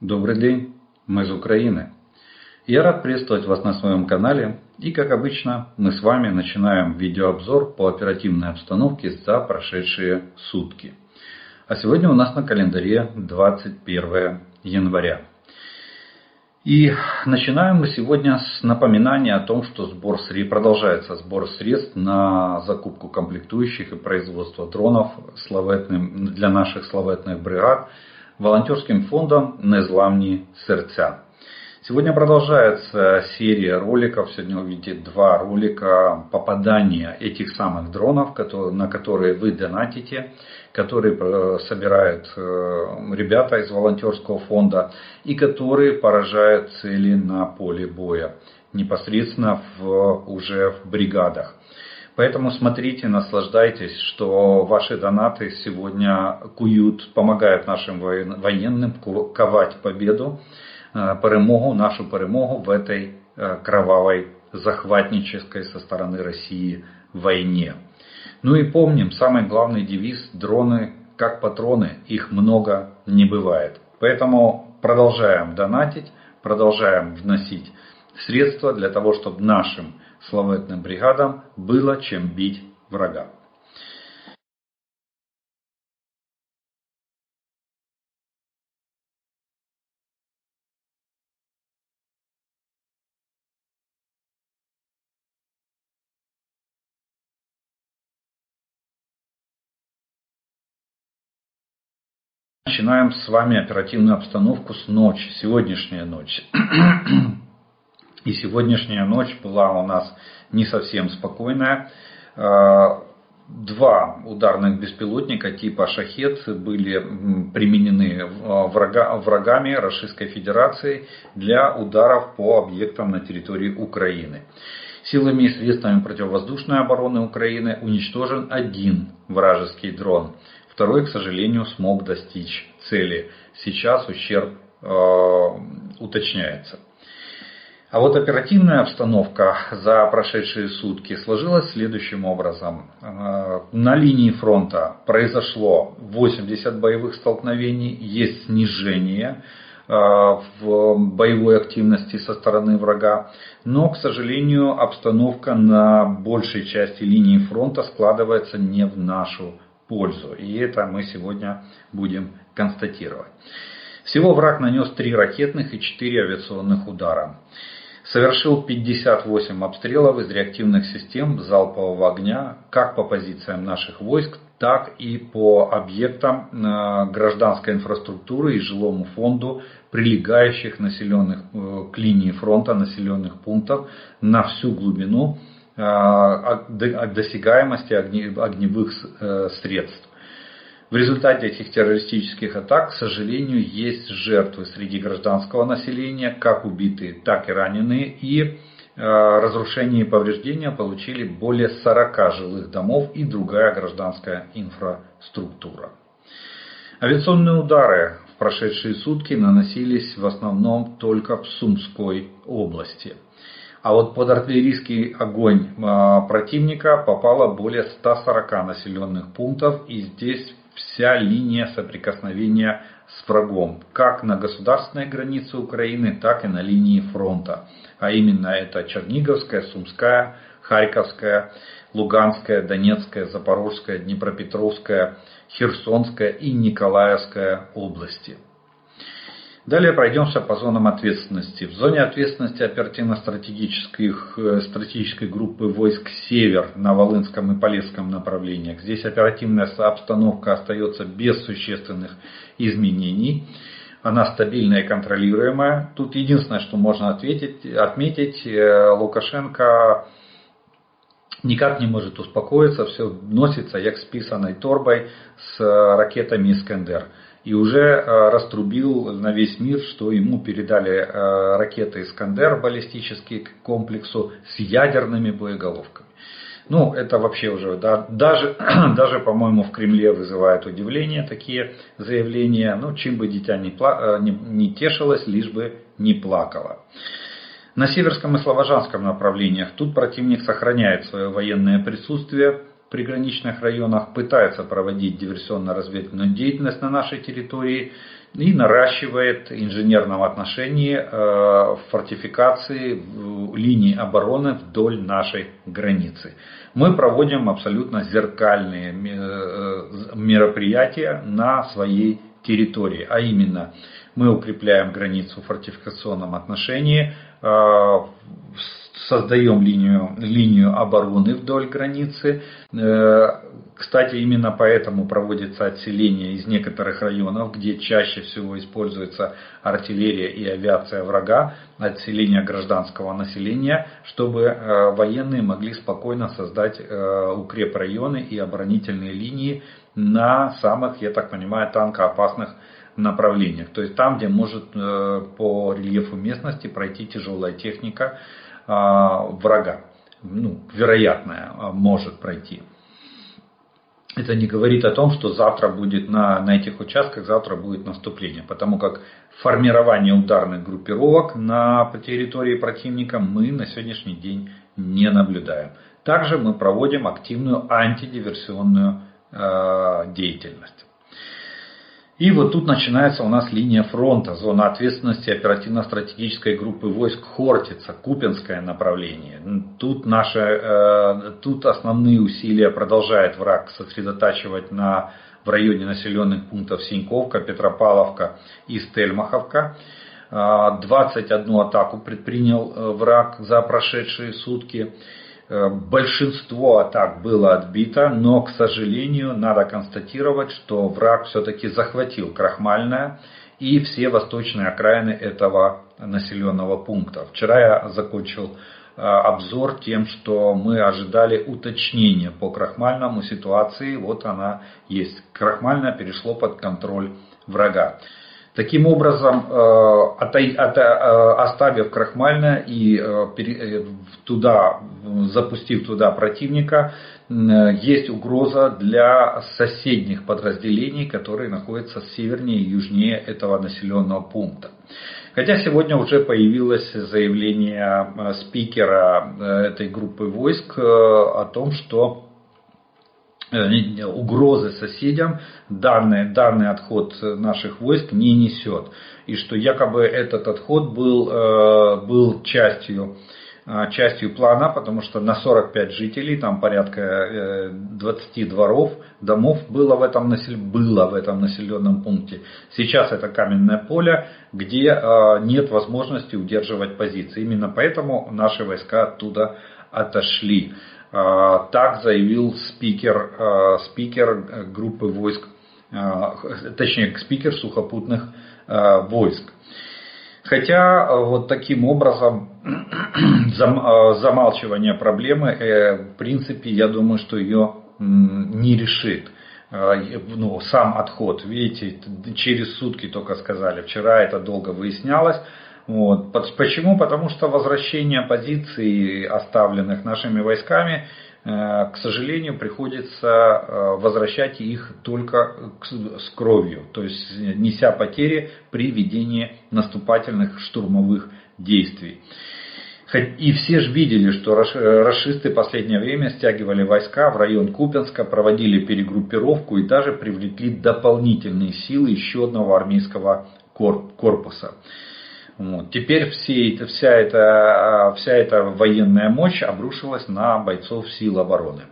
Добрый день, мы из Украины. Я рад приветствовать вас на своем канале. И как обычно, мы с вами начинаем видеообзор по оперативной обстановке за прошедшие сутки. А сегодня у нас на календаре 21 января. И начинаем мы сегодня с напоминания о том, что сбор средств, продолжается сбор средств на закупку комплектующих и производство дронов для наших славетных бригад – волонтерским фондом «Незламні сердца». Сегодня продолжается серия роликов. Сегодня вы увидите два ролика попадания этих самых дронов, на которые вы донатите, которые э, собирают э, ребята из волонтерского фонда и которые поражают цели на поле боя непосредственно в, уже в бригадах. Поэтому смотрите, наслаждайтесь, что ваши донаты сегодня куют, помогают нашим военным ковать победу, э, перемогу, нашу перемогу в этой э, кровавой захватнической со стороны России войне. Ну и помним, самый главный девиз – дроны как патроны, их много не бывает. Поэтому продолжаем донатить, продолжаем вносить средства для того, чтобы нашим славетным бригадам было чем бить врага. Начинаем с вами оперативную обстановку с ночи, сегодняшняя ночь. И сегодняшняя ночь была у нас не совсем спокойная. А, два ударных беспилотника типа «Шахет» были применены врага, врагами Российской Федерации для ударов по объектам на территории Украины. Силами и средствами противовоздушной обороны Украины уничтожен один вражеский дрон. Второй, к сожалению, смог достичь цели. Сейчас ущерб э, уточняется. А вот оперативная обстановка за прошедшие сутки сложилась следующим образом. Э, на линии фронта произошло 80 боевых столкновений, есть снижение э, в боевой активности со стороны врага, но, к сожалению, обстановка на большей части линии фронта складывается не в нашу пользу. И это мы сегодня будем констатировать. Всего враг нанес 3 ракетных и 4 авиационных удара совершил 58 обстрелов из реактивных систем залпового огня как по позициям наших войск, так и по объектам э, гражданской инфраструктуры и жилому фонду прилегающих населенных э, к линии фронта населенных пунктов на всю глубину э, досягаемости огневых средств. В результате этих террористических атак, к сожалению, есть жертвы среди гражданского населения, как убитые, так и раненые. И э, разрушения и повреждения получили более 40 жилых домов и другая гражданская инфраструктура. Авиационные удары в прошедшие сутки наносились в основном только в Сумской области. А вот под артиллерийский огонь э, противника попало более 140 населенных пунктов. И здесь вся линия соприкосновения с врагом, как на государственной границе Украины, так и на линии фронта. А именно это Черниговская, Сумская, Харьковская, Луганская, Донецкая, Запорожская, Днепропетровская, Херсонская и Николаевская области. Далее пройдемся по зонам ответственности. В зоне ответственности оперативно-стратегических э, группы войск «Север» на Волынском и Полесском направлениях. Здесь оперативная обстановка остается без существенных изменений. Она стабильная и контролируемая. Тут единственное, что можно ответить, отметить, э, Лукашенко никак не может успокоиться, все носится як списанной торбой с ракетами «Искандер» и уже э, раструбил на весь мир, что ему передали э, ракеты «Искандер» баллистические к комплексу с ядерными боеголовками. Ну, это вообще уже, да, даже, даже по-моему, в Кремле вызывает удивление такие заявления. Ну, чем бы дитя не, пла- э, не, не тешилось, лишь бы не плакало. На Северском и Слобожанском направлениях тут противник сохраняет свое военное присутствие, приграничных районах, пытается проводить диверсионно-разведывательную деятельность на нашей территории и наращивает в инженерном отношении э, фортификации линии обороны вдоль нашей границы. Мы проводим абсолютно зеркальные э, мероприятия на своей территории, а именно мы укрепляем границу в фортификационном отношении, э, создаем линию, линию обороны вдоль границы. Э, кстати, именно поэтому проводится отселение из некоторых районов, где чаще всего используется артиллерия и авиация врага, отселение гражданского населения, чтобы э, военные могли спокойно создать э, укрепрайоны и оборонительные линии на самых, я так понимаю, танкоопасных направлениях. То есть там, где может по рельефу местности пройти тяжелая техника, врага. Ну, вероятное а, может пройти. Это не говорит о том, что завтра будет на, на этих участках, завтра будет наступление. Потому как формирование ударных группировок на территории противника мы на сегодняшний день не наблюдаем. Также мы проводим активную антидиверсионную э, деятельность. И вот тут начинается у нас линия фронта, зона ответственности оперативно-стратегической группы войск Хортица, Купинское направление. Тут, наши, э, тут основные усилия продолжает враг сосредотачивать на, в районе населенных пунктов Синьковка, Петропавловка и Стельмаховка. 21 э, атаку предпринял э, враг за прошедшие сутки. Э, большинство атак было отбито, но, к сожалению, надо констатировать, что враг все-таки захватил Крахмальное и все восточные окраины этого населенного пункта. Вчера я закончил э, обзор тем, что мы ожидали уточнения по Крахмальному ситуации. Вот она есть. Крахмальное перешло под контроль врага. Таким образом, э, э, оставив крахмальное и э, туда, запустив туда противника, есть угроза для соседних подразделений, которые находятся севернее и южнее этого населенного пункта. Хотя сегодня уже появилось заявление спикера этой группы войск о том, что угрозы соседям данный, данный отход наших войск не несет. И что якобы этот отход был, э, был частью, э, частью плана, потому что на 45 жителей, там порядка 20 дворов, домов было в этом, насел... было в этом населенном пункте. Сейчас это каменное поле, где нет возможности удерживать позиции. Именно поэтому наши войска оттуда отошли. Так заявил спикер, спикер группы войск, а, точнее спикер сухопутных войск. Хотя вот таким образом замалчивание проблемы, э, в принципе, я думаю, что ее не решит. Ну, сам отход, видите, через сутки только сказали. Вчера это долго выяснялось. Вот. Почему? Потому что возвращение позиций, оставленных нашими войсками, э, к сожалению, приходится э, возвращать их только с кровью, то есть неся потери при ведении наступательных штурмовых действий. И все же видели, что расисты в последнее время стягивали войска в район Купенска, проводили перегруппировку и даже привлекли дополнительные силы еще одного армейского корпуса. Вот. Теперь все, вся, эта, вся эта военная мощь обрушилась на бойцов сил обороны.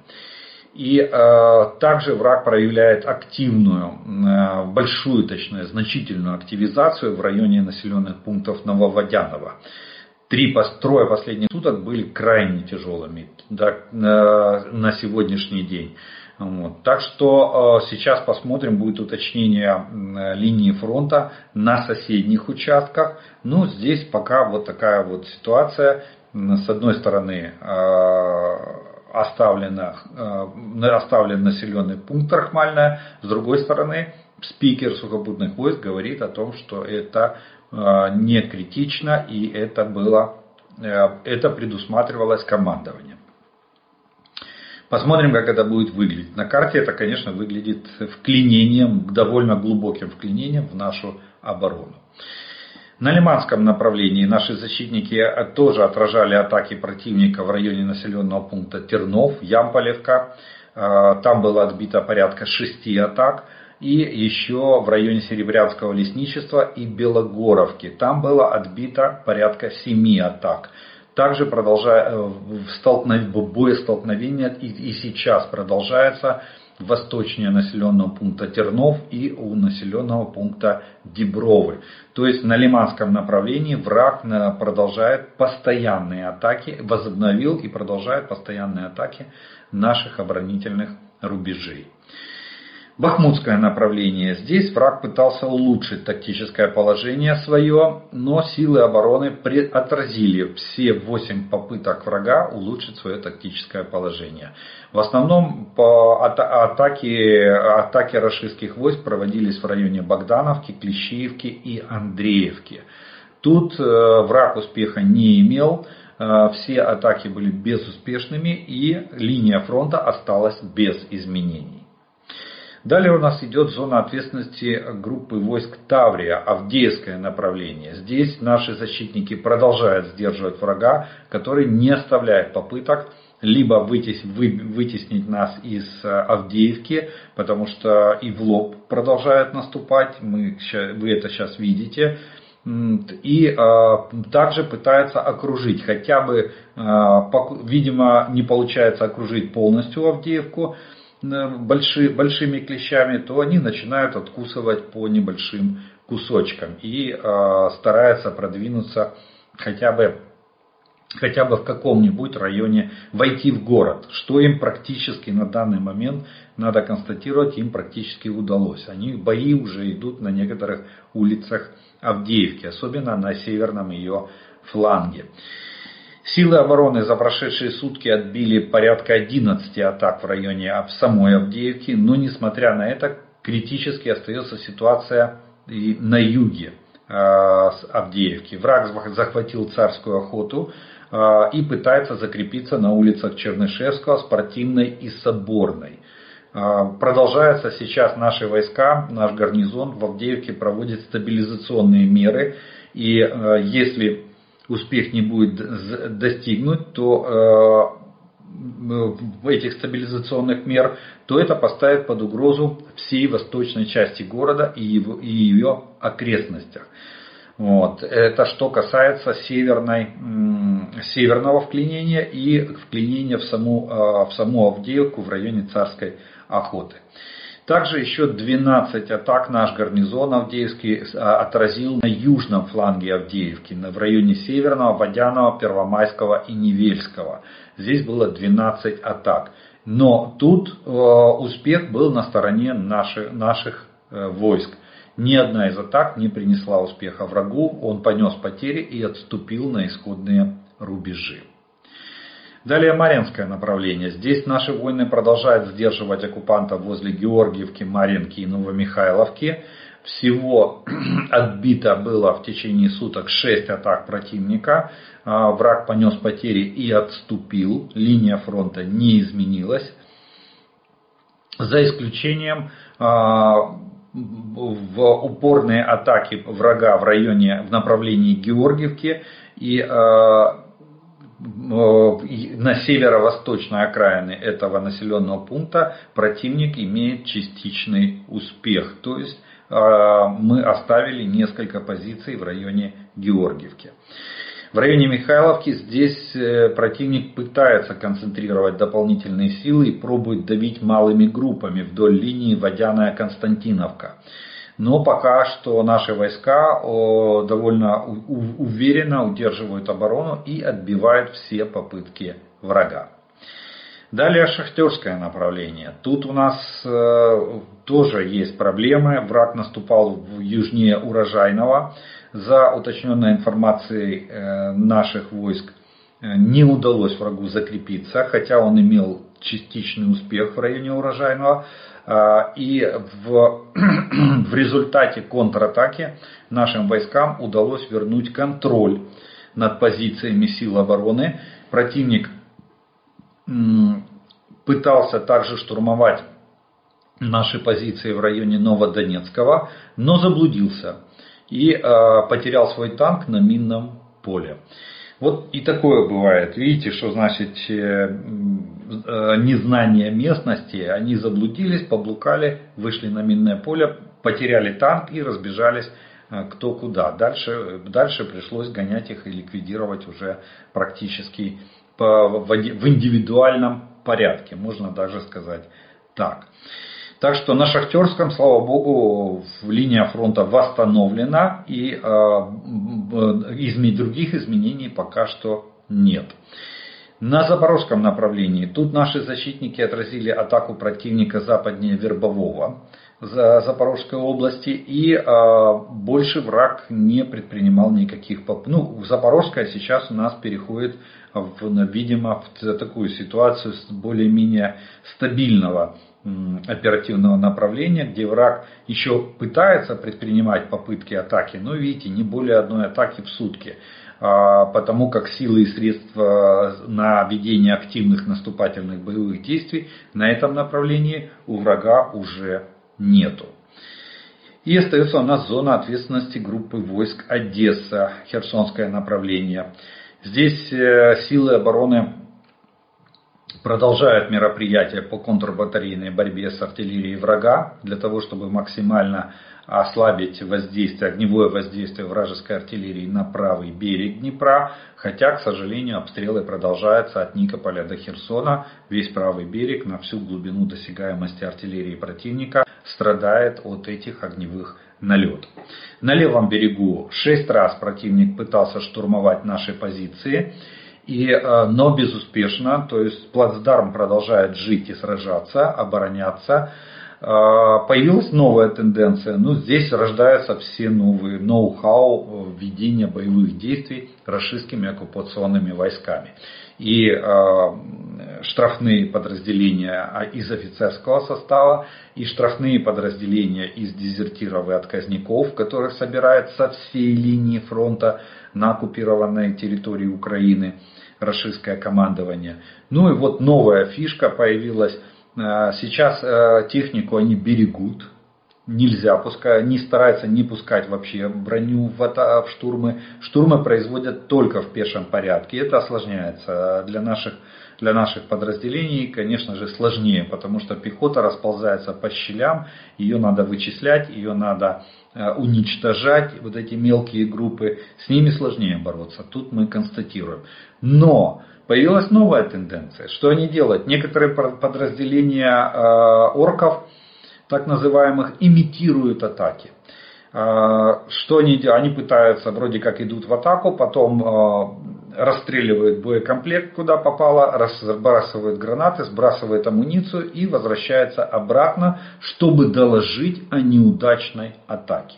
И э, также враг проявляет активную, э, большую, точнее, значительную активизацию в районе населенных пунктов Нововодянова. Три, трое последних суток были крайне тяжелыми да, э, на сегодняшний день. Вот. Так что э, сейчас посмотрим, будет уточнение э, линии фронта на соседних участках. Ну, здесь пока вот такая вот ситуация. С одной стороны, э, оставлено, оставлен населенный пункт Рахмальная, с другой стороны, спикер сухопутных войск говорит о том, что это не критично и это было, это предусматривалось командованием. Посмотрим, как это будет выглядеть. На карте это, конечно, выглядит вклинением, довольно глубоким вклинением в нашу оборону. На Лиманском направлении наши защитники тоже отражали атаки противника в районе населенного пункта Тернов, Ямполевка. там было отбито порядка шести атак. И еще в районе Серебрянского лесничества и Белогоровки. Там было отбито порядка семи атак. Также продолжая, столкнов... боестолкновение и, и сейчас продолжается восточнее населенного пункта Тернов и у населенного пункта Дебровы. То есть на Лиманском направлении враг продолжает постоянные атаки, возобновил и продолжает постоянные атаки наших оборонительных рубежей. Бахмутское направление. Здесь враг пытался улучшить тактическое положение свое, но силы обороны отразили все 8 попыток врага улучшить свое тактическое положение. В основном по атаки, атаки рашистских войск проводились в районе Богдановки, Клещеевки и Андреевки. Тут э, враг успеха не имел, э, все атаки были безуспешными и линия фронта осталась без изменений. Далее у нас идет зона ответственности группы войск Таврия, Авдеевское направление. Здесь наши защитники продолжают сдерживать врага, который не оставляет попыток либо вытеснить нас из э, Авдеевки, потому что и в лоб продолжает наступать, мы, вы это сейчас видите, и э, также пытается окружить, хотя бы, э, видимо, не получается окружить полностью Авдеевку, больши, большими клещами, то они начинают откусывать по небольшим кусочкам и э, стараются продвинуться хотя бы хотя бы в каком-нибудь районе войти в город, что им практически на данный момент, надо констатировать, им практически удалось. Они бои уже идут на некоторых улицах Авдеевки, особенно на северном ее фланге. Силы обороны за прошедшие сутки отбили порядка 11 атак в районе самой Авдеевки, но несмотря на это, критически остается ситуация и на юге э, Авдеевки. Враг захватил царскую охоту э, и пытается закрепиться на улицах Чернышевского, Спортивной и Соборной. Э, продолжается сейчас наши войска, наш гарнизон в Авдеевке проводит стабилизационные меры. И если успех не будет достигнуть, то э, этих стабилизационных мер, то это поставит под угрозу всей восточной части города и, его, и ее окрестностях. Вот. Это что касается северной, северного вклинения и вклинения в саму, э, в саму Авдеевку в районе Царской охоты. Также еще 12 атак наш гарнизон Авдеевский а, отразил на южном фланге Авдеевки, в районе Северного, Водяного, Первомайского и Невельского. Здесь было 12 атак. Но тут э, успех был на стороне наших, наших э, войск. Ни одна из атак не принесла успеха врагу, он понес потери и отступил на исходные рубежи. Далее Маринское направление. Здесь наши воины продолжают сдерживать оккупантов возле Георгиевки, Маринки и Новомихайловки. Всего отбито было в течение суток 6 атак противника. А, враг понес потери и отступил. Линия фронта не изменилась. За исключением а, в упорные атаки врага в районе, в направлении Георгиевки и а, на северо-восточной окраины этого населенного пункта противник имеет частичный успех. То есть а, мы оставили несколько позиций в районе Георгиевки. В районе Михайловки здесь э, противник пытается концентрировать дополнительные силы и пробует давить малыми группами вдоль линии Водяная-Константиновка. Но пока что наши войска довольно уверенно удерживают оборону и отбивают все попытки врага. Далее шахтерское направление. Тут у нас э, тоже есть проблемы. Враг наступал в южнее урожайного. За уточненной информацией э, наших войск э, не удалось врагу закрепиться, хотя он имел частичный успех в районе урожайного. А, и в, в результате контратаки нашим войскам удалось вернуть контроль над позициями сил обороны. Противник пытался также штурмовать наши позиции в районе Новодонецкого, но заблудился и а, потерял свой танк на минном поле. Вот и такое бывает. Видите, что значит э, э, незнание местности. Они заблудились, поблукали, вышли на минное поле, потеряли танк и разбежались э, кто куда. Дальше, дальше пришлось гонять их и ликвидировать уже практически в индивидуальном порядке, можно даже сказать так. Так что на Шахтерском, слава богу, линия фронта восстановлена и э, других изменений пока что нет. На Запорожском направлении тут наши защитники отразили атаку противника западнее Вербового за Запорожской области и э, больше враг не предпринимал никаких поп... Ну, Запорожская сейчас у нас переходит в, видимо в такую ситуацию более-менее стабильного оперативного направления, где враг еще пытается предпринимать попытки атаки, но видите, не более одной атаки в сутки, а, потому как силы и средства на ведение активных наступательных боевых действий на этом направлении у врага уже нету. И остается у нас зона ответственности группы войск Одесса, Херсонское направление. Здесь э, силы обороны продолжают мероприятия по контрбатарейной борьбе с артиллерией врага для того, чтобы максимально ослабить воздействие, огневое воздействие вражеской артиллерии на правый берег Днепра, хотя, к сожалению, обстрелы продолжаются от Никополя до Херсона. Весь правый берег на всю глубину досягаемости артиллерии противника страдает от этих огневых налетов. На левом берегу шесть раз противник пытался штурмовать наши позиции. И, э, но безуспешно, то есть плацдарм продолжает жить и сражаться, обороняться. Э, появилась новая тенденция, ну здесь рождаются все новые ноу-хау ведения боевых действий расистскими оккупационными войсками. И э, штрафные подразделения а, из офицерского состава, и штрафные подразделения из дезертиров и отказников, которых собирают со всей линии фронта на оккупированной территории Украины расистское командование. Ну и вот новая фишка появилась. Э, сейчас э, технику они берегут. Нельзя пускай, не стараются не пускать вообще броню в, в штурмы. Штурмы производят только в пешем порядке. Это осложняется для наших для наших подразделений, конечно же, сложнее, потому что пехота расползается по щелям, ее надо вычислять, ее надо уничтожать, вот эти мелкие группы, с ними сложнее бороться. Тут мы констатируем. Но появилась новая тенденция. Что они делают? Некоторые подразделения э, орков, так называемых, имитируют атаки. Э, что они делают? Они пытаются, вроде как идут в атаку, потом расстреливают боекомплект, куда попало, разбрасывают гранаты, сбрасывают амуницию и возвращается обратно, чтобы доложить о неудачной атаке.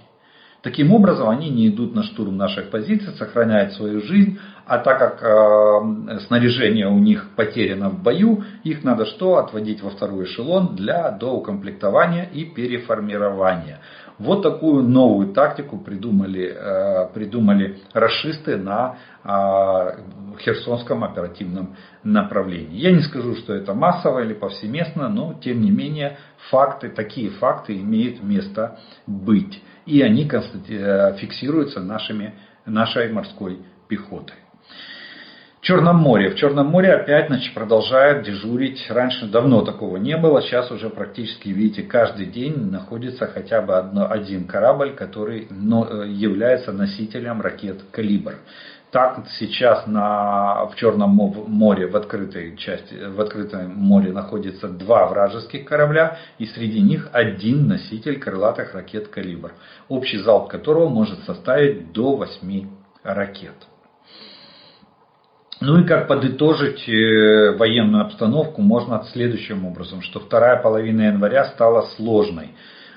Таким образом, они не идут на штурм наших позиций, сохраняют свою жизнь, а так как э, снаряжение у них потеряно в бою, их надо что? Отводить во второй эшелон для доукомплектования и переформирования. Вот такую новую тактику придумали, э, придумали расисты на э, Херсонском оперативном направлении. Я не скажу, что это массово или повсеместно, но тем не менее факты, такие факты имеют место быть. И они э, фиксируются нашими, нашей морской пехотой. Черном море. В Черном море опять значит, продолжает дежурить. Раньше давно такого не было. Сейчас уже практически, видите, каждый день находится хотя бы одно, один корабль, который но, является носителем ракет «Калибр». Так сейчас на, в Черном море, в открытой части, в открытом море находится два вражеских корабля, и среди них один носитель крылатых ракет «Калибр», общий залп которого может составить до 8 ракет. Ну и как подытожить э, военную обстановку можно следующим образом, что вторая половина января стала сложной.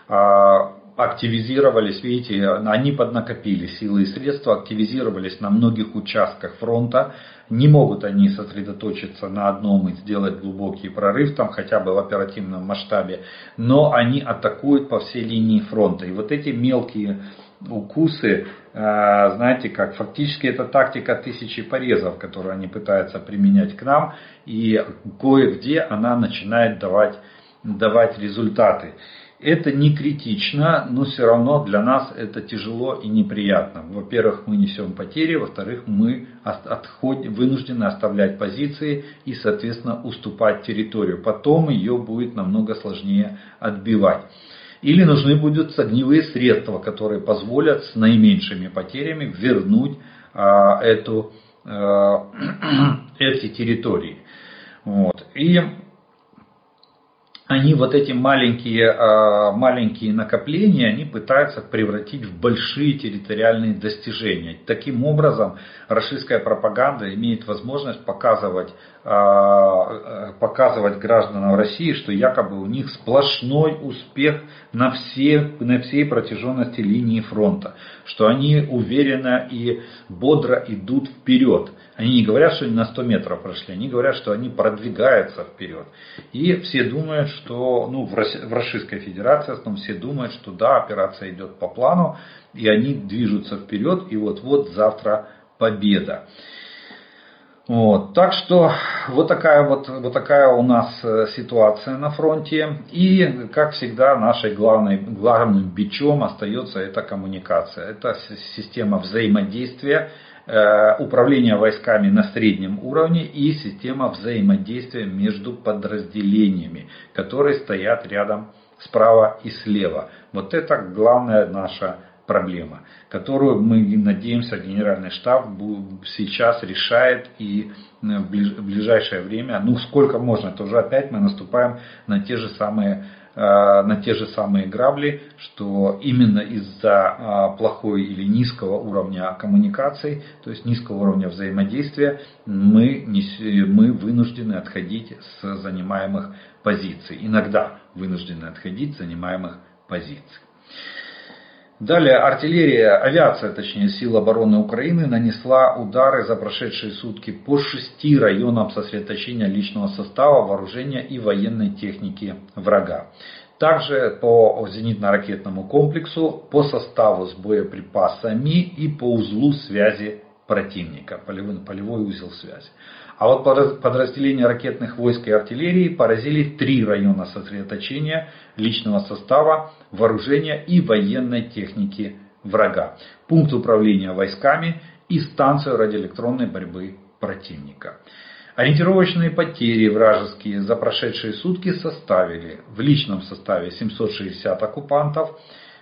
А, активизировались, видите, они поднакопили силы и средства, активизировались на многих участках фронта. Не могут они сосредоточиться на одном и сделать глубокий прорыв, там хотя бы в оперативном масштабе, но они атакуют по всей линии фронта. И вот эти мелкие укусы, э, знаете как, фактически это тактика тысячи порезов, которую они пытаются применять к нам, и кое-где она начинает давать, давать результаты. Это не критично, но все равно для нас это тяжело и неприятно. Во-первых, мы несем потери, во-вторых, мы отход... вынуждены оставлять позиции и, соответственно, уступать территорию. Потом ее будет намного сложнее отбивать. Или нужны будут огневые средства, которые позволят с наименьшими потерями вернуть а, эту, а, эти территории. Вот. И они вот эти маленькие, а, маленькие накопления, они пытаются превратить в большие территориальные достижения. Таким образом, российская пропаганда имеет возможность показывать, а, показывать гражданам России, что якобы у них сплошной успех на, все, на всей протяженности линии фронта, что они уверенно и бодро идут вперед. Они не говорят, что они на 100 метров прошли, они говорят, что они продвигаются вперед. И все думают, что ну, в Российской Федерации основном все думают, что да, операция идет по плану, и они движутся вперед, и вот-вот завтра победа. Вот, так что вот такая вот, вот такая у нас э, ситуация на фронте. И, как всегда, нашей главной, главным бичом остается эта коммуникация. Это система взаимодействия Э, управления войсками на среднем уровне и система взаимодействия между подразделениями, которые стоят рядом справа и слева. Вот это главная наша проблема, которую мы надеемся генеральный штаб сейчас решает и в ближайшее время, ну сколько можно, то уже опять мы наступаем на те же самые на те же самые грабли, что именно из-за э, плохой или низкого уровня коммуникаций, то есть низкого уровня взаимодействия, мы, мы вынуждены отходить с занимаемых позиций. Иногда вынуждены отходить с занимаемых позиций. Далее артиллерия, авиация, точнее, сил обороны Украины нанесла удары за прошедшие сутки по шести районам сосредоточения личного состава, вооружения и военной техники врага. Также по зенитно-ракетному комплексу, по составу с боеприпасами и по узлу связи противника, полевой, полевой узел связи. А вот подразделения ракетных войск и артиллерии поразили три района сосредоточения личного состава, вооружения и военной техники врага, пункт управления войсками и станцию радиоэлектронной борьбы противника. Ориентировочные потери вражеские за прошедшие сутки составили в личном составе 760 оккупантов,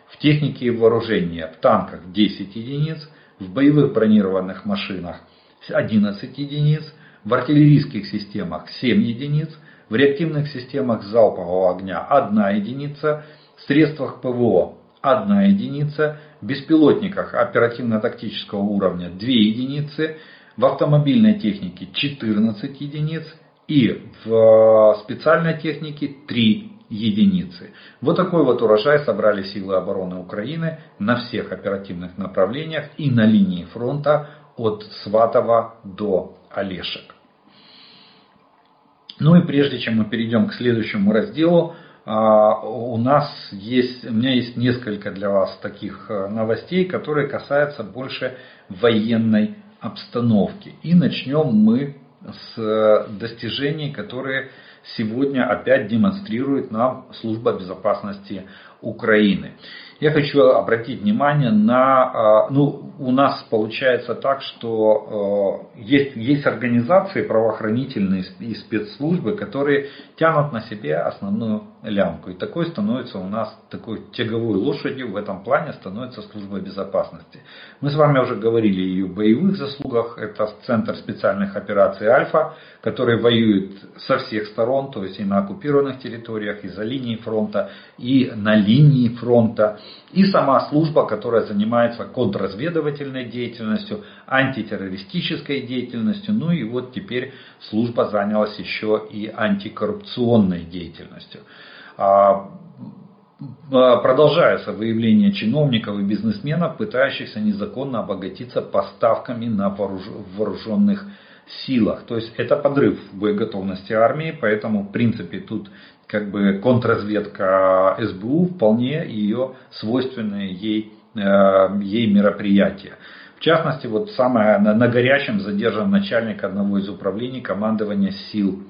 в технике и вооружении в танках 10 единиц, в боевых бронированных машинах 11 единиц, в артиллерийских системах 7 единиц, в реактивных системах залпового огня 1 единица, в средствах ПВО 1 единица, в беспилотниках оперативно-тактического уровня 2 единицы, в автомобильной технике 14 единиц и в специальной технике 3 единицы. Вот такой вот урожай собрали силы обороны Украины на всех оперативных направлениях и на линии фронта от Сватова до Олешек. Ну и прежде чем мы перейдем к следующему разделу, а, у нас есть, у меня есть несколько для вас таких э, новостей, которые касаются больше военной обстановки. И начнем мы с э, достижений, которые сегодня опять демонстрирует нам Служба безопасности Украины. Я хочу обратить внимание на, а, ну, у нас получается так, что а, есть, есть организации правоохранительные и спецслужбы, которые тянут на себе основную лямку. И такой становится у нас такой тяговой лошадью в этом плане становится служба безопасности. Мы с вами уже говорили о ее боевых заслугах. Это Центр специальных операций Альфа, который воюет со всех сторон, то есть и на оккупированных территориях, и за линией фронта, и на линии фронта и сама служба, которая занимается контрразведывательной деятельностью, антитеррористической деятельностью, ну и вот теперь служба занялась еще и антикоррупционной деятельностью. А, продолжается выявление чиновников и бизнесменов, пытающихся незаконно обогатиться поставками на вооруженных силах. То есть это подрыв боеготовности армии, поэтому в принципе тут как бы контрразведка СБУ вполне ее свойственные ей, э, ей мероприятия. В частности, вот самое на, на горячем задержан начальник одного из управлений командования сил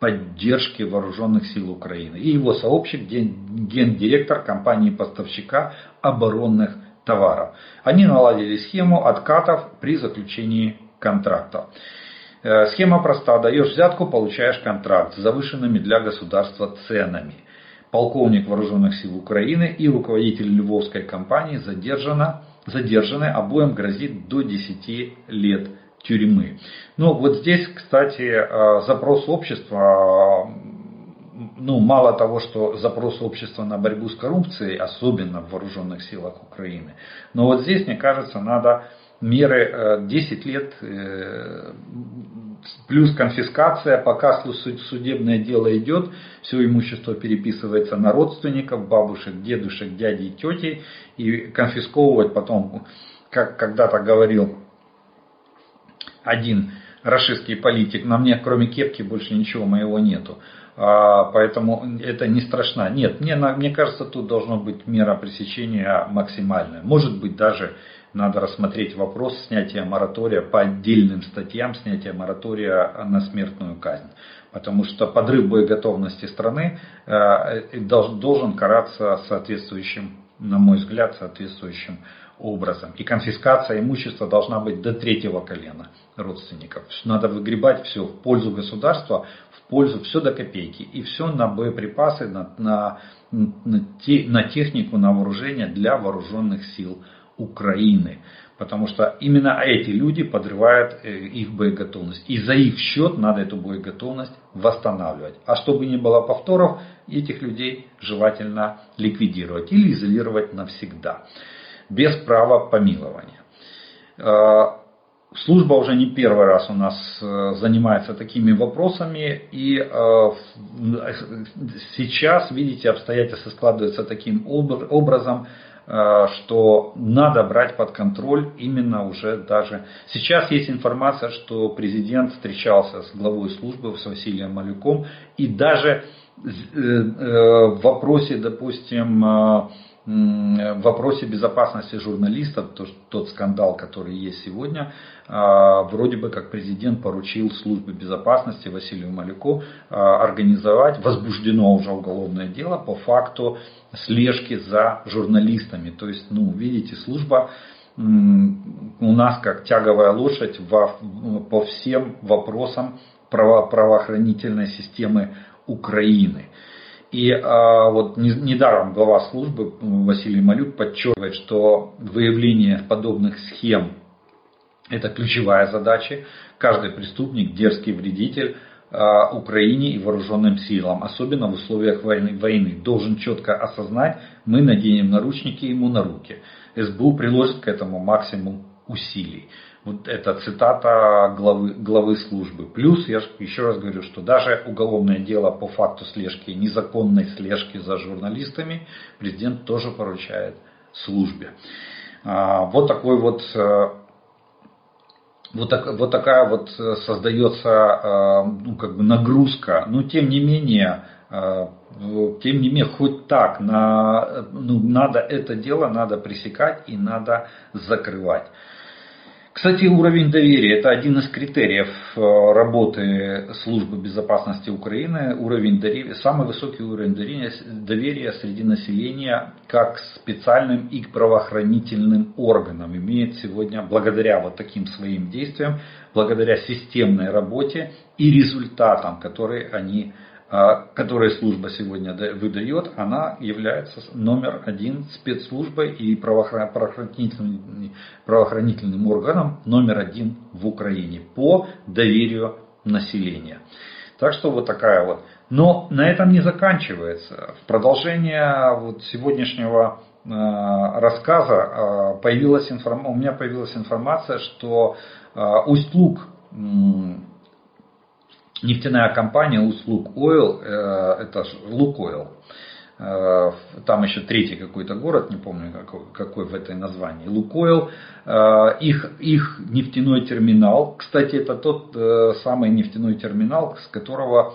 поддержки вооруженных сил Украины. И его сообщник, гендиректор компании-поставщика оборонных товаров. Они наладили схему откатов при заключении контрактов. Э, схема проста. Даешь взятку, получаешь контракт с завышенными для государства ценами. Полковник вооруженных сил Украины и руководитель львовской компании задержано, задержаны, обоим грозит до 10 лет тюрьмы. Ну вот здесь, кстати, э, запрос общества, ну мало того, что запрос общества на борьбу с коррупцией, особенно в вооруженных силах Украины, но вот здесь, мне кажется, надо меры 10 э, лет э, плюс конфискация, пока судебное дело идет, все имущество переписывается на родственников, бабушек, дедушек, дядей тетей, и конфисковывать потом, как когда-то говорил один рашистский политик, на мне кроме кепки больше ничего моего нету. А, поэтому это не страшно. Нет, мне, мне кажется, тут должна быть мера пресечения максимальная. Может быть даже надо рассмотреть вопрос снятия моратория по отдельным статьям, снятия моратория на смертную казнь. Потому что подрыв боеготовности страны э, должен караться соответствующим, на мой взгляд, соответствующим образом. И конфискация имущества должна быть до третьего колена родственников. Надо выгребать все в пользу государства, в пользу, все до копейки. И все на боеприпасы, на, на, на, те, на технику, на вооружение для вооруженных сил Украины. Потому что именно эти люди подрывают э, их боеготовность. И за их счет надо эту боеготовность восстанавливать. А чтобы не было повторов, этих людей желательно ликвидировать или изолировать навсегда. Без права помилования. Э, служба уже не первый раз у нас э, занимается такими вопросами. И сейчас, видите, обстоятельства складываются таким образом, Э, что надо брать под контроль именно уже даже... Сейчас есть информация, что президент встречался с главой службы, с Василием Малюком, и даже э, э, в вопросе, допустим, в вопросе безопасности журналистов, тот скандал, который есть сегодня, а, вроде бы как президент поручил службе безопасности Василию Малюку а, организовать, возбуждено уже уголовное дело по факту слежки за журналистами. То есть, ну, видите, служба у нас как тяговая лошадь во, по всем вопросам право, правоохранительной системы Украины. И а, вот недаром глава службы Василий Малюк подчеркивает, что выявление подобных схем это ключевая задача. Каждый преступник, дерзкий вредитель а, Украине и вооруженным силам, особенно в условиях войны, войны, должен четко осознать, мы наденем наручники ему на руки. СБУ приложит к этому максимум усилий. Вот это цитата главы, главы службы. Плюс, я еще раз говорю, что даже уголовное дело по факту слежки, незаконной слежки за журналистами, президент тоже поручает службе. А, вот такой вот э, вот, так, вот такая вот э, создается э, ну, как бы нагрузка. Но тем не менее, тем не менее, хоть так, на, ну, надо это дело надо пресекать и надо закрывать. Кстати, уровень доверия – это один из критериев э, работы службы безопасности Украины. Уровень доверия, самый высокий уровень доверия, доверия среди населения как специальным и правоохранительным органам имеет сегодня, благодаря вот таким своим действиям, благодаря системной работе и результатам, которые они которые служба сегодня выдает, она является номер один спецслужбой и правоохранительным, правоохранительным органом номер один в Украине по доверию населения. Так что вот такая вот. Но на этом не заканчивается. В продолжение вот сегодняшнего а, рассказа а, появилась информ... у меня появилась информация, что Усть-Луг нефтяная компания услуг Oil, э, это Лукойл, э, там еще третий какой-то город, не помню какой, какой в этой названии, Лукойл, э, их, их нефтяной терминал, кстати, это тот самый нефтяной терминал, с которого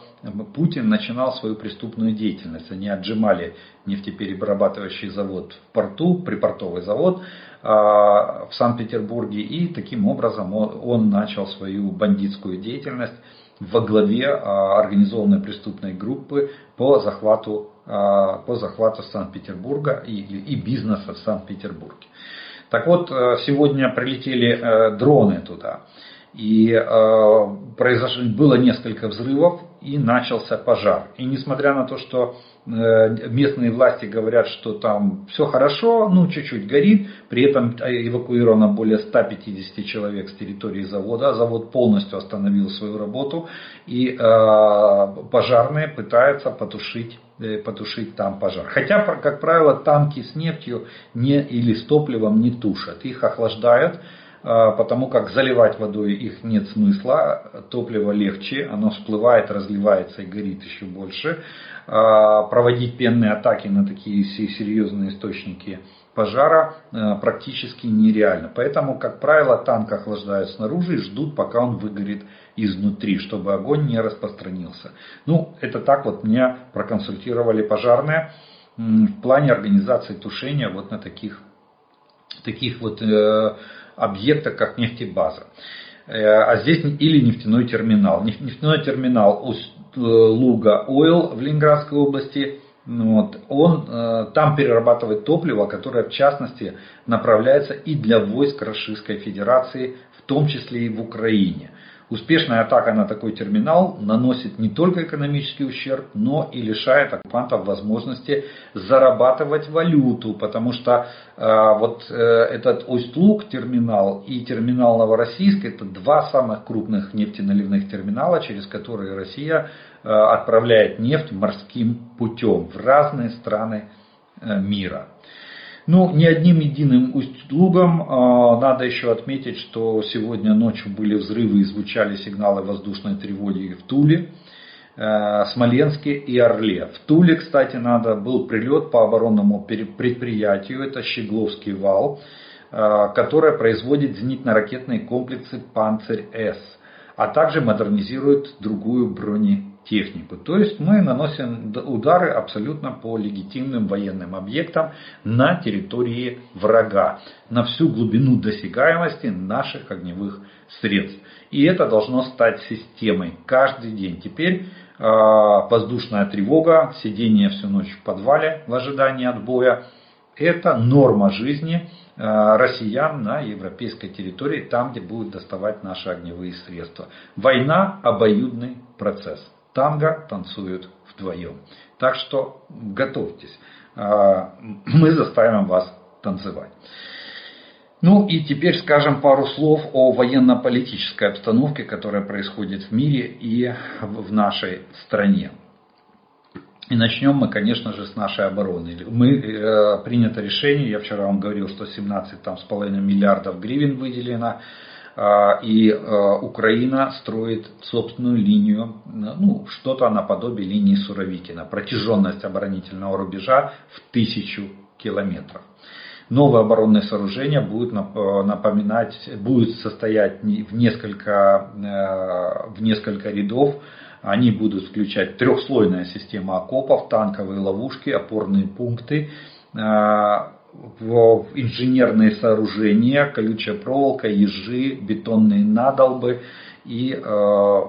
Путин начинал свою преступную деятельность. Они отжимали нефтеперерабатывающий завод в порту, припортовый завод в Санкт-Петербурге, и таким образом он начал свою бандитскую деятельность во главе организованной преступной группы по захвату, по захвату Санкт-Петербурга и, и бизнеса в Санкт-Петербурге. Так вот, сегодня прилетели дроны туда. И э, было несколько взрывов и начался пожар. И несмотря на то, что э, местные власти говорят, что там все хорошо, ну чуть-чуть горит, при этом эвакуировано более 150 человек с территории завода, завод полностью остановил свою работу и э, пожарные пытаются потушить э, потушить там пожар. Хотя, как правило, танки с нефтью не, или с топливом не тушат, их охлаждают, а, потому как заливать водой их нет смысла, топливо легче, оно всплывает, разливается и горит еще больше. А, проводить пенные атаки на такие серьезные источники пожара а, практически нереально. Поэтому, как правило, танк охлаждают снаружи и ждут, пока он выгорит изнутри, чтобы огонь не распространился. Ну, это так вот меня проконсультировали пожарные в плане организации тушения вот на таких, таких вот э, объекта, как нефтебаза. Э, а здесь или нефтяной терминал. Нефтяной терминал э, Луга Ойл в Ленинградской области. Вот, он э, там перерабатывает топливо, которое в частности направляется и для войск Российской Федерации, в том числе и в Украине. Успешная атака на такой терминал наносит не только экономический ущерб, но и лишает оккупантов возможности зарабатывать валюту, потому что э, вот э, этот Ость-Луг терминал и терминал Новороссийск это два самых крупных нефтеналивных терминала, через которые Россия э, отправляет нефть морским путем в разные страны э, мира. Ну, не одним единым усть-лугом. А, надо еще отметить, что сегодня ночью были взрывы и звучали сигналы воздушной тревоги в Туле, э, Смоленске и Орле. В Туле, кстати, надо был прилет по оборонному предприятию, это Щегловский вал, э, которое производит зенитно-ракетные комплексы «Панцирь-С», а также модернизирует другую бронетехнику технику. То есть мы наносим удары абсолютно по легитимным военным объектам на территории врага, на всю глубину досягаемости наших огневых средств. И это должно стать системой каждый день. Теперь э, воздушная тревога, сидение всю ночь в подвале в ожидании отбоя, это норма жизни э, россиян на европейской территории, там, где будут доставать наши огневые средства. Война – обоюдный процесс танго танцуют вдвоем. Так что готовьтесь, а, мы заставим вас танцевать. Ну и теперь скажем пару слов о военно-политической обстановке, которая происходит в мире и в нашей стране. И начнем мы, конечно же, с нашей обороны. Мы э, принято решение, я вчера вам говорил, что 17,5 миллиардов гривен выделено и а, Украина строит собственную линию, ну, что-то наподобие линии Суровикина. Протяженность оборонительного рубежа в тысячу километров. Новое оборонное сооружение будет напоминать, будет состоять в несколько, э, в несколько рядов. Они будут включать трехслойная система окопов, танковые ловушки, опорные пункты, в инженерные сооружения, колючая проволока, ежи, бетонные надолбы и, э,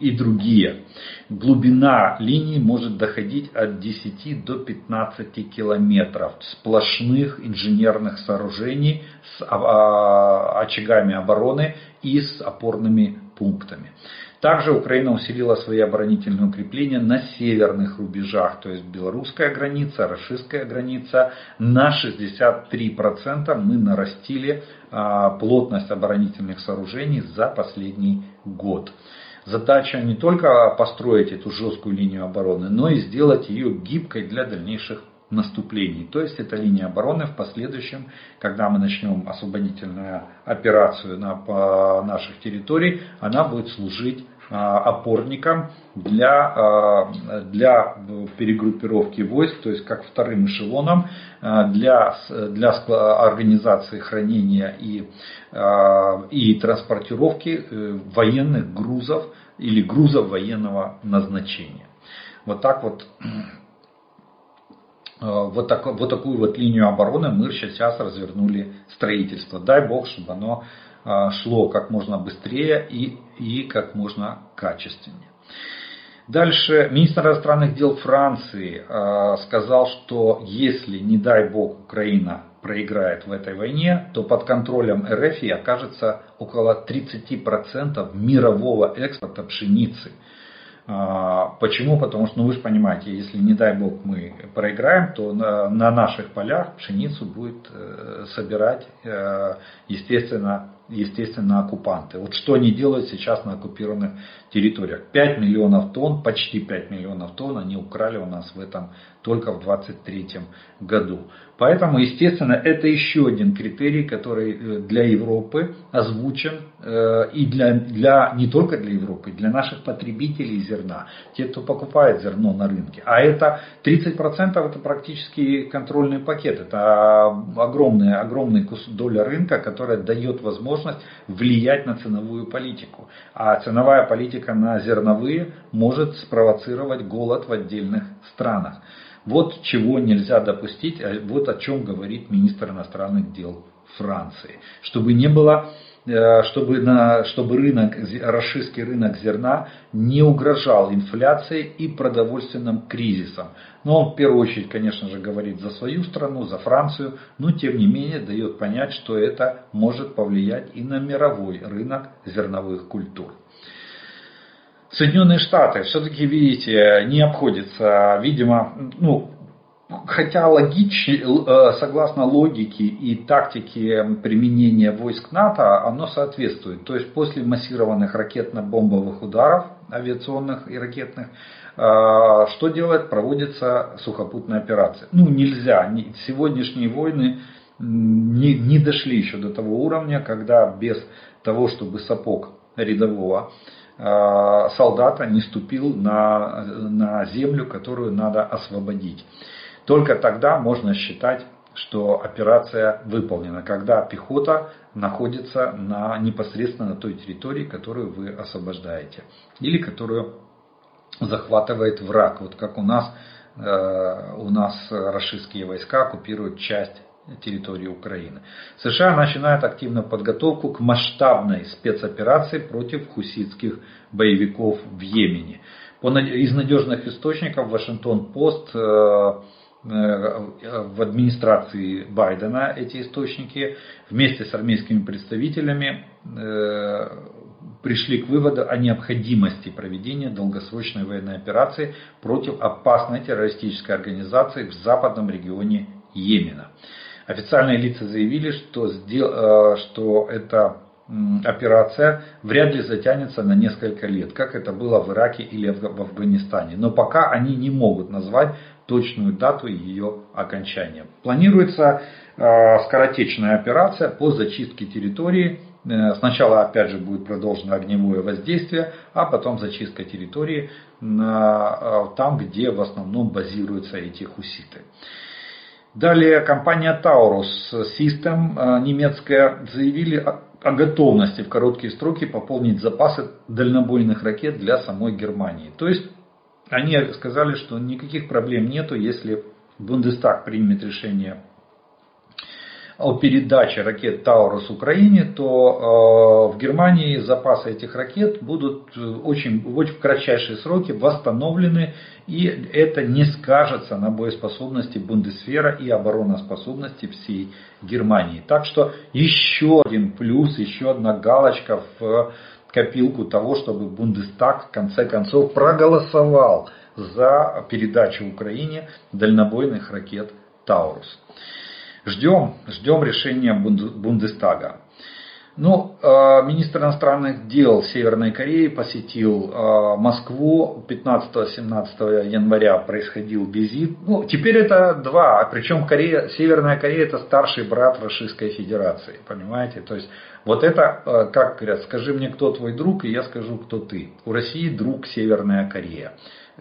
и другие. Глубина линий может доходить от 10 до 15 километров сплошных инженерных сооружений с а, а, очагами обороны и с опорными пунктами. Также Украина усилила свои оборонительные укрепления на северных рубежах, то есть белорусская граница, российская граница. На 63% мы нарастили а, плотность оборонительных сооружений за последний год. Задача не только построить эту жесткую линию обороны, но и сделать ее гибкой для дальнейших наступлений. То есть это линия обороны в последующем, когда мы начнем освободительную операцию на по наших территорий, она будет служить а, опорником для, а, для перегруппировки войск, то есть как вторым эшелоном а, для, для организации хранения и, и транспортировки э, военных грузов или грузов военного назначения. Вот так вот вот, так, вот такую вот линию обороны мы сейчас развернули строительство. Дай бог, чтобы оно шло как можно быстрее и, и как можно качественнее. Дальше министр иностранных дел Франции сказал, что если, не дай бог, Украина проиграет в этой войне, то под контролем РФ окажется около 30% мирового экспорта пшеницы. А, почему? Потому что, ну вы же понимаете, если не дай бог мы проиграем, то на, на наших полях пшеницу будет э, собирать, э, естественно, естественно, оккупанты. Вот что они делают сейчас на оккупированных территориях. 5 миллионов тонн, почти 5 миллионов тонн они украли у нас в этом только в 2023 году. Поэтому, естественно, это еще один критерий, который э, для Европы озвучен э, и для, для, не только для Европы, для наших потребителей зерна, те, кто покупает зерно на рынке. А это 30% это практически контрольный пакет, это огромная, огромная доля рынка, которая дает возможность влиять на ценовую политику. А ценовая политика на зерновые может спровоцировать голод в отдельных странах. Вот чего нельзя допустить, а вот о чем говорит министр иностранных дел Франции. Чтобы не было э, чтобы, на, чтобы рынок, российский рынок зерна не угрожал инфляцией и продовольственным кризисом. Но он в первую очередь, конечно же, говорит за свою страну, за Францию, но тем не менее дает понять, что это может повлиять и на мировой рынок зерновых культур. Соединенные Штаты все-таки, видите, не обходится, видимо, ну, хотя логично, э, согласно логике и тактике применения войск НАТО, оно соответствует. То есть после массированных ракетно-бомбовых ударов, авиационных и ракетных, э, что делает? Проводится сухопутная операция. Ну, нельзя. Сегодняшние войны не, не дошли еще до того уровня, когда без того, чтобы сапог рядового солдата не ступил на, на землю, которую надо освободить. Только тогда можно считать, что операция выполнена, когда пехота находится на, непосредственно на той территории, которую вы освобождаете, или которую захватывает враг. Вот как у нас, э, у нас российские войска оккупируют часть территории Украины. США начинают активную подготовку к масштабной спецоперации против хуситских боевиков в Йемене. Из надежных источников Вашингтон-Пост э, э, в администрации Байдена эти источники вместе с армейскими представителями э, пришли к выводу о необходимости проведения долгосрочной военной операции против опасной террористической организации в западном регионе Йемена. Официальные лица заявили, что, э, что эта операция вряд ли затянется на несколько лет, как это было в Ираке или в Афганистане. Но пока они не могут назвать точную дату ее окончания. Планируется э, скоротечная операция по зачистке территории. Э, сначала опять же будет продолжено огневое воздействие, а потом зачистка территории там, где в основном базируются эти хуситы. Далее компания Taurus System э, немецкая заявили о готовности в короткие сроки пополнить запасы дальнобойных ракет для самой Германии. То есть они сказали, что никаких проблем нету, если Бундестаг примет решение о передаче ракет Таурус Украине, то э, в Германии запасы этих ракет будут э, очень, очень в кратчайшие сроки восстановлены, и это не скажется на боеспособности Бундесфера и обороноспособности всей Германии. Так что еще один плюс, еще одна галочка в копилку того, чтобы Бундестаг в конце концов проголосовал за передачу Украине дальнобойных ракет Таурус. Ждем, ждем решения Бундестага. Ну, э, министр иностранных дел Северной Кореи посетил э, Москву 15-17 января происходил визит. Ну, теперь это два, причем Корея, Северная Корея это старший брат Российской Федерации, понимаете? То есть вот это, э, как говорят, скажи мне, кто твой друг, и я скажу, кто ты. У России друг Северная Корея.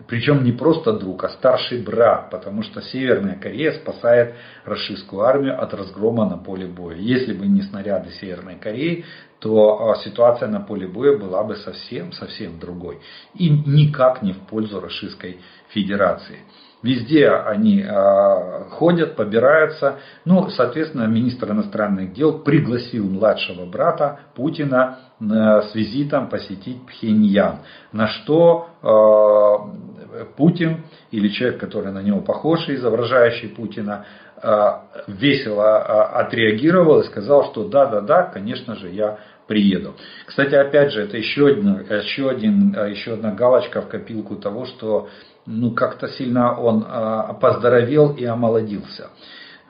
Причем не просто друг, а старший брат, потому что Северная Корея спасает российскую армию от разгрома на поле боя. Если бы не снаряды Северной Кореи, то ситуация на поле боя была бы совсем-совсем другой. И никак не в пользу Российской Федерации. Везде они э, ходят, побираются. Ну, соответственно, министр иностранных дел пригласил младшего брата Путина э, с визитом посетить Пхеньян. На что э, Путин или человек, который на него похож, изображающий Путина, э, весело э, отреагировал и сказал, что да-да-да, конечно же, я приеду. Кстати, опять же, это еще, один, еще, один, э, еще одна галочка в копилку того, что ну, как-то сильно он а, поздоровел и омолодился.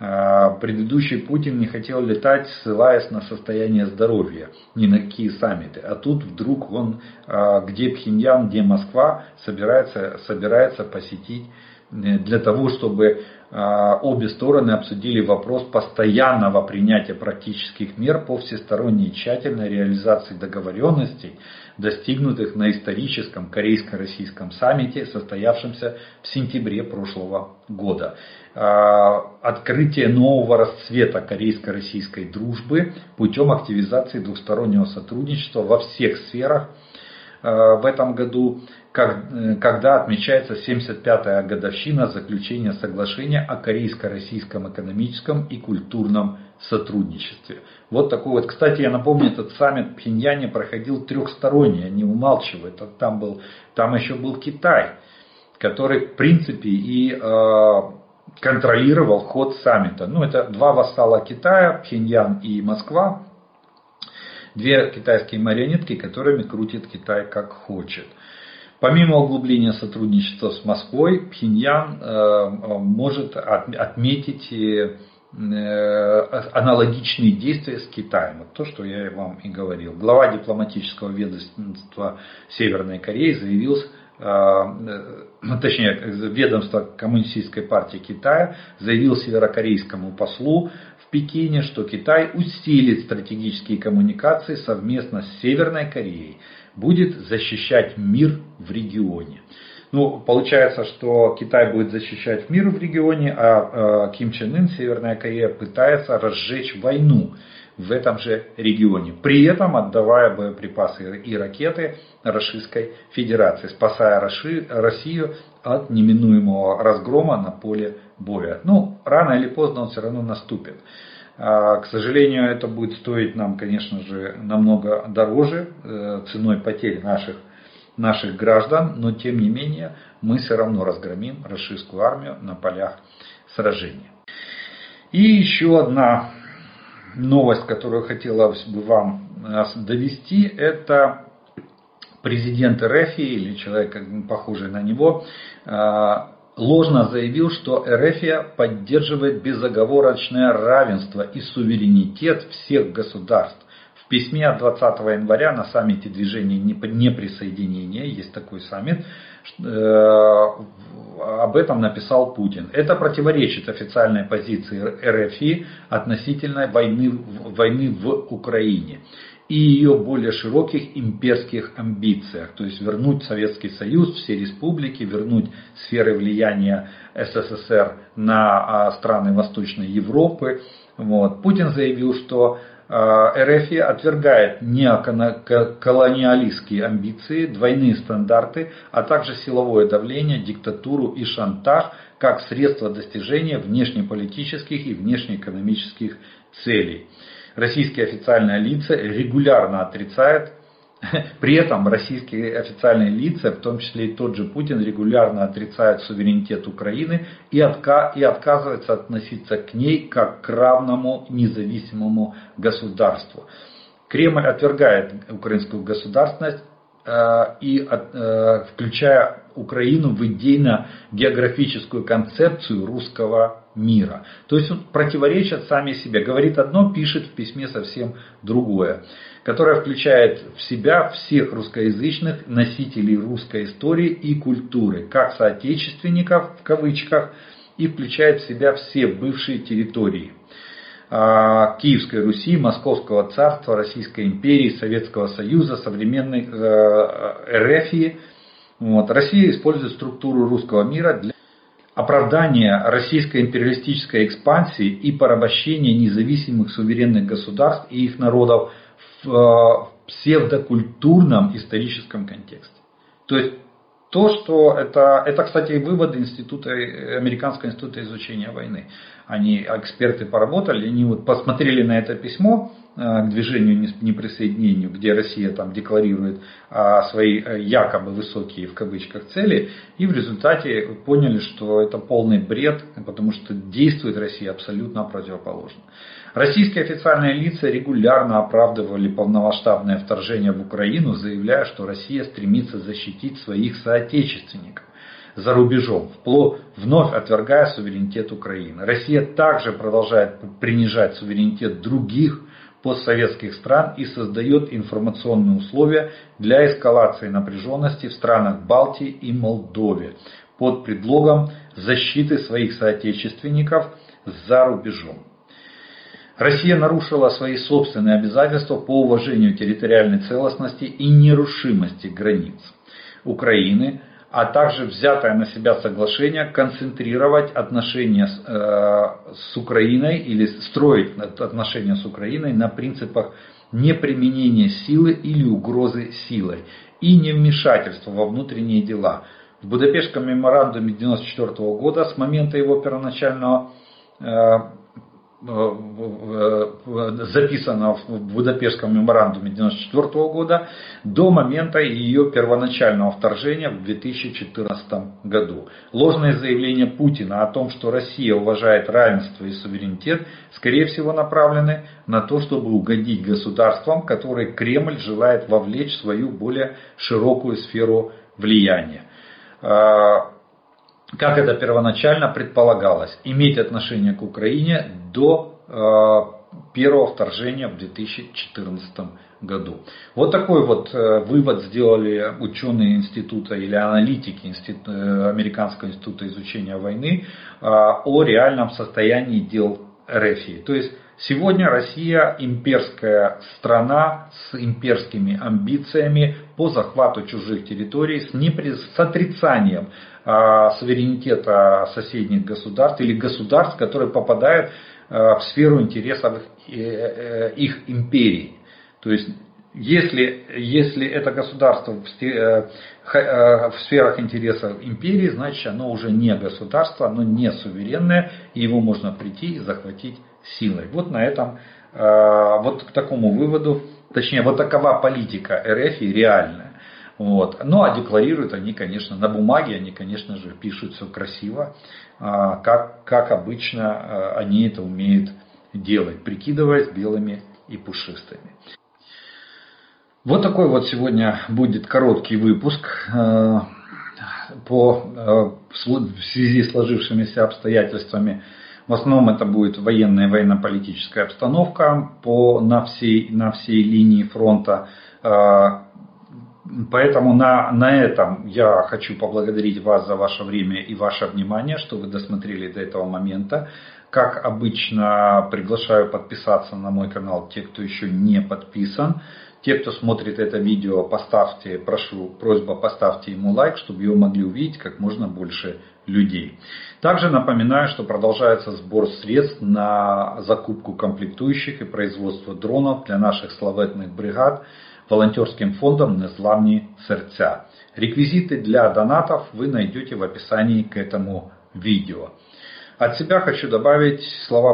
А, предыдущий Путин не хотел летать, ссылаясь на состояние здоровья, ни на какие саммиты. А тут вдруг он, а, где Пхеньян, где Москва, собирается, собирается посетить э, для того, чтобы обе стороны обсудили вопрос постоянного принятия практических мер по всесторонней тщательной реализации договоренностей достигнутых на историческом корейско-российском саммите, состоявшемся в сентябре прошлого года. А, открытие нового расцвета корейско-российской дружбы путем активизации двухстороннего сотрудничества во всех сферах а, в этом году, когда отмечается 75-я годовщина заключения соглашения о корейско-российском экономическом и культурном сотрудничестве. Вот такой вот. Кстати, я напомню, этот саммит в Пхеньяне проходил трехсторонний, они умалчивают. Там, был, там еще был Китай, который в принципе и э, контролировал ход саммита. Ну, это два вассала Китая, Пхеньян и Москва. Две китайские марионетки, которыми крутит Китай как хочет. Помимо углубления сотрудничества с Москвой, Пхеньян э, может отметить Э, аналогичные действия с Китаем. Вот то, что я вам и говорил. Глава дипломатического ведомства Северной Кореи заявил, э, э, точнее, ведомство Коммунистической партии Китая заявил северокорейскому послу в Пекине, что Китай усилит стратегические коммуникации совместно с Северной Кореей, будет защищать мир в регионе. Ну, получается, что Китай будет защищать мир в регионе, а э, Ким Чен Ын, Северная Корея, пытается разжечь войну в этом же регионе, при этом отдавая боеприпасы и ракеты Российской Федерации, спасая Россию от неминуемого разгрома на поле боя. Ну, рано или поздно он все равно наступит. А, к сожалению, это будет стоить нам, конечно же, намного дороже э, ценой потери наших наших граждан, но тем не менее мы все равно разгромим российскую армию на полях сражения. И еще одна новость, которую хотелось бы вам довести, это президент РФ или человек, похожий на него, а, ложно заявил, что РФ поддерживает безоговорочное равенство и суверенитет всех государств в письме от 20 января на саммите движения неприсоединения, есть такой саммит, э, об этом написал Путин. Это противоречит официальной позиции РФИ относительно войны, войны в Украине и ее более широких имперских амбициях, то есть вернуть Советский Союз, все республики, вернуть сферы влияния СССР на а, страны Восточной Европы. Вот. Путин заявил, что а, РФ отвергает неоколониалистские амбиции, двойные стандарты, а также силовое давление, диктатуру и шантаж как средство достижения внешнеполитических и внешнеэкономических целей. Российские официальные лица регулярно отрицают при этом российские официальные лица, в том числе и тот же Путин, регулярно отрицают суверенитет Украины и, отка и отказываются относиться к ней как к равному независимому государству. Кремль отвергает украинскую государственность э, и э, включая Украину в идейно-географическую концепцию русского мира. То есть он противоречит сами себе. Говорит одно, пишет в письме совсем другое. Которое включает в себя всех русскоязычных носителей русской истории и культуры, как соотечественников в кавычках, и включает в себя все бывшие территории. А, Киевской Руси, Московского царства, Российской империи, Советского Союза, современной э, РФии. Вот. Россия использует структуру русского мира для оправдание российской империалистической экспансии и порабощения независимых суверенных государств и их народов в псевдокультурном историческом контексте. То есть то, что это, это, кстати, выводы института, Американского института изучения войны. Они, эксперты поработали, они вот посмотрели на это письмо э, к движению неприсоединению, где Россия там декларирует а, свои э, якобы высокие в кавычках цели, и в результате поняли, что это полный бред, потому что действует Россия абсолютно противоположно. Российские официальные лица регулярно оправдывали полномасштабное вторжение в Украину, заявляя, что Россия стремится защитить своих соотечественников за рубежом, вновь отвергая суверенитет Украины. Россия также продолжает принижать суверенитет других постсоветских стран и создает информационные условия для эскалации напряженности в странах Балтии и Молдове под предлогом защиты своих соотечественников за рубежом. Россия нарушила свои собственные обязательства по уважению территориальной целостности и нерушимости границ Украины, а также взятое на себя соглашение концентрировать отношения с, э, с Украиной или строить отношения с Украиной на принципах неприменения силы или угрозы силой и невмешательства во внутренние дела. В Будапештском меморандуме 1994 года с момента его первоначального э, записана в Будапештском меморандуме 1994 года до момента ее первоначального вторжения в 2014 году. Ложные заявления Путина о том, что Россия уважает равенство и суверенитет, скорее всего направлены на то, чтобы угодить государствам, которые Кремль желает вовлечь в свою более широкую сферу влияния а, как это первоначально предполагалось, иметь отношение к Украине до э, первого вторжения в 2014 году. Вот такой вот э, вывод сделали ученые института или аналитики э, Американского института изучения войны о реальном состоянии дел РФ. То есть Сегодня Россия имперская страна с имперскими амбициями по захвату чужих территорий, с, непри... с отрицанием а, суверенитета соседних государств или государств, которые попадают а, в сферу интересов их, э, их империи. То есть если, если это государство в, э, э, в сферах интересов империи, значит оно уже не государство, оно не суверенное, и его можно прийти и захватить силой. Вот на этом, э, вот к такому выводу, точнее, вот такова политика РФ и реальная. Вот. Ну а декларируют они, конечно, на бумаге, они, конечно же, пишут все красиво, как, как обычно они это умеют делать, прикидываясь белыми и пушистыми. Вот такой вот сегодня будет короткий выпуск э, по, э, в связи с сложившимися обстоятельствами. В основном это будет военная и военно-политическая обстановка по, на, всей, на всей линии фронта. Э, поэтому на, на этом я хочу поблагодарить вас за ваше время и ваше внимание, что вы досмотрели до этого момента. Как обычно, приглашаю подписаться на мой канал те, кто еще не подписан. Те, кто смотрит это видео, поставьте, прошу, просьба поставьте ему лайк, чтобы его могли увидеть как можно больше людей. Также напоминаю, что продолжается сбор средств на закупку комплектующих и производство дронов для наших славетных бригад волонтерским фондом «Незламні сердца». Реквизиты для донатов вы найдете в описании к этому видео. От себя хочу добавить слова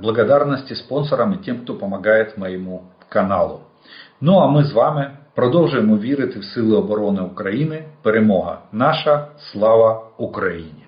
благодарности спонсорам и тем, кто помогает моему каналу. Ну а ми з вами продовжуємо вірити в Сили оборони України. Перемога наша, слава Україні!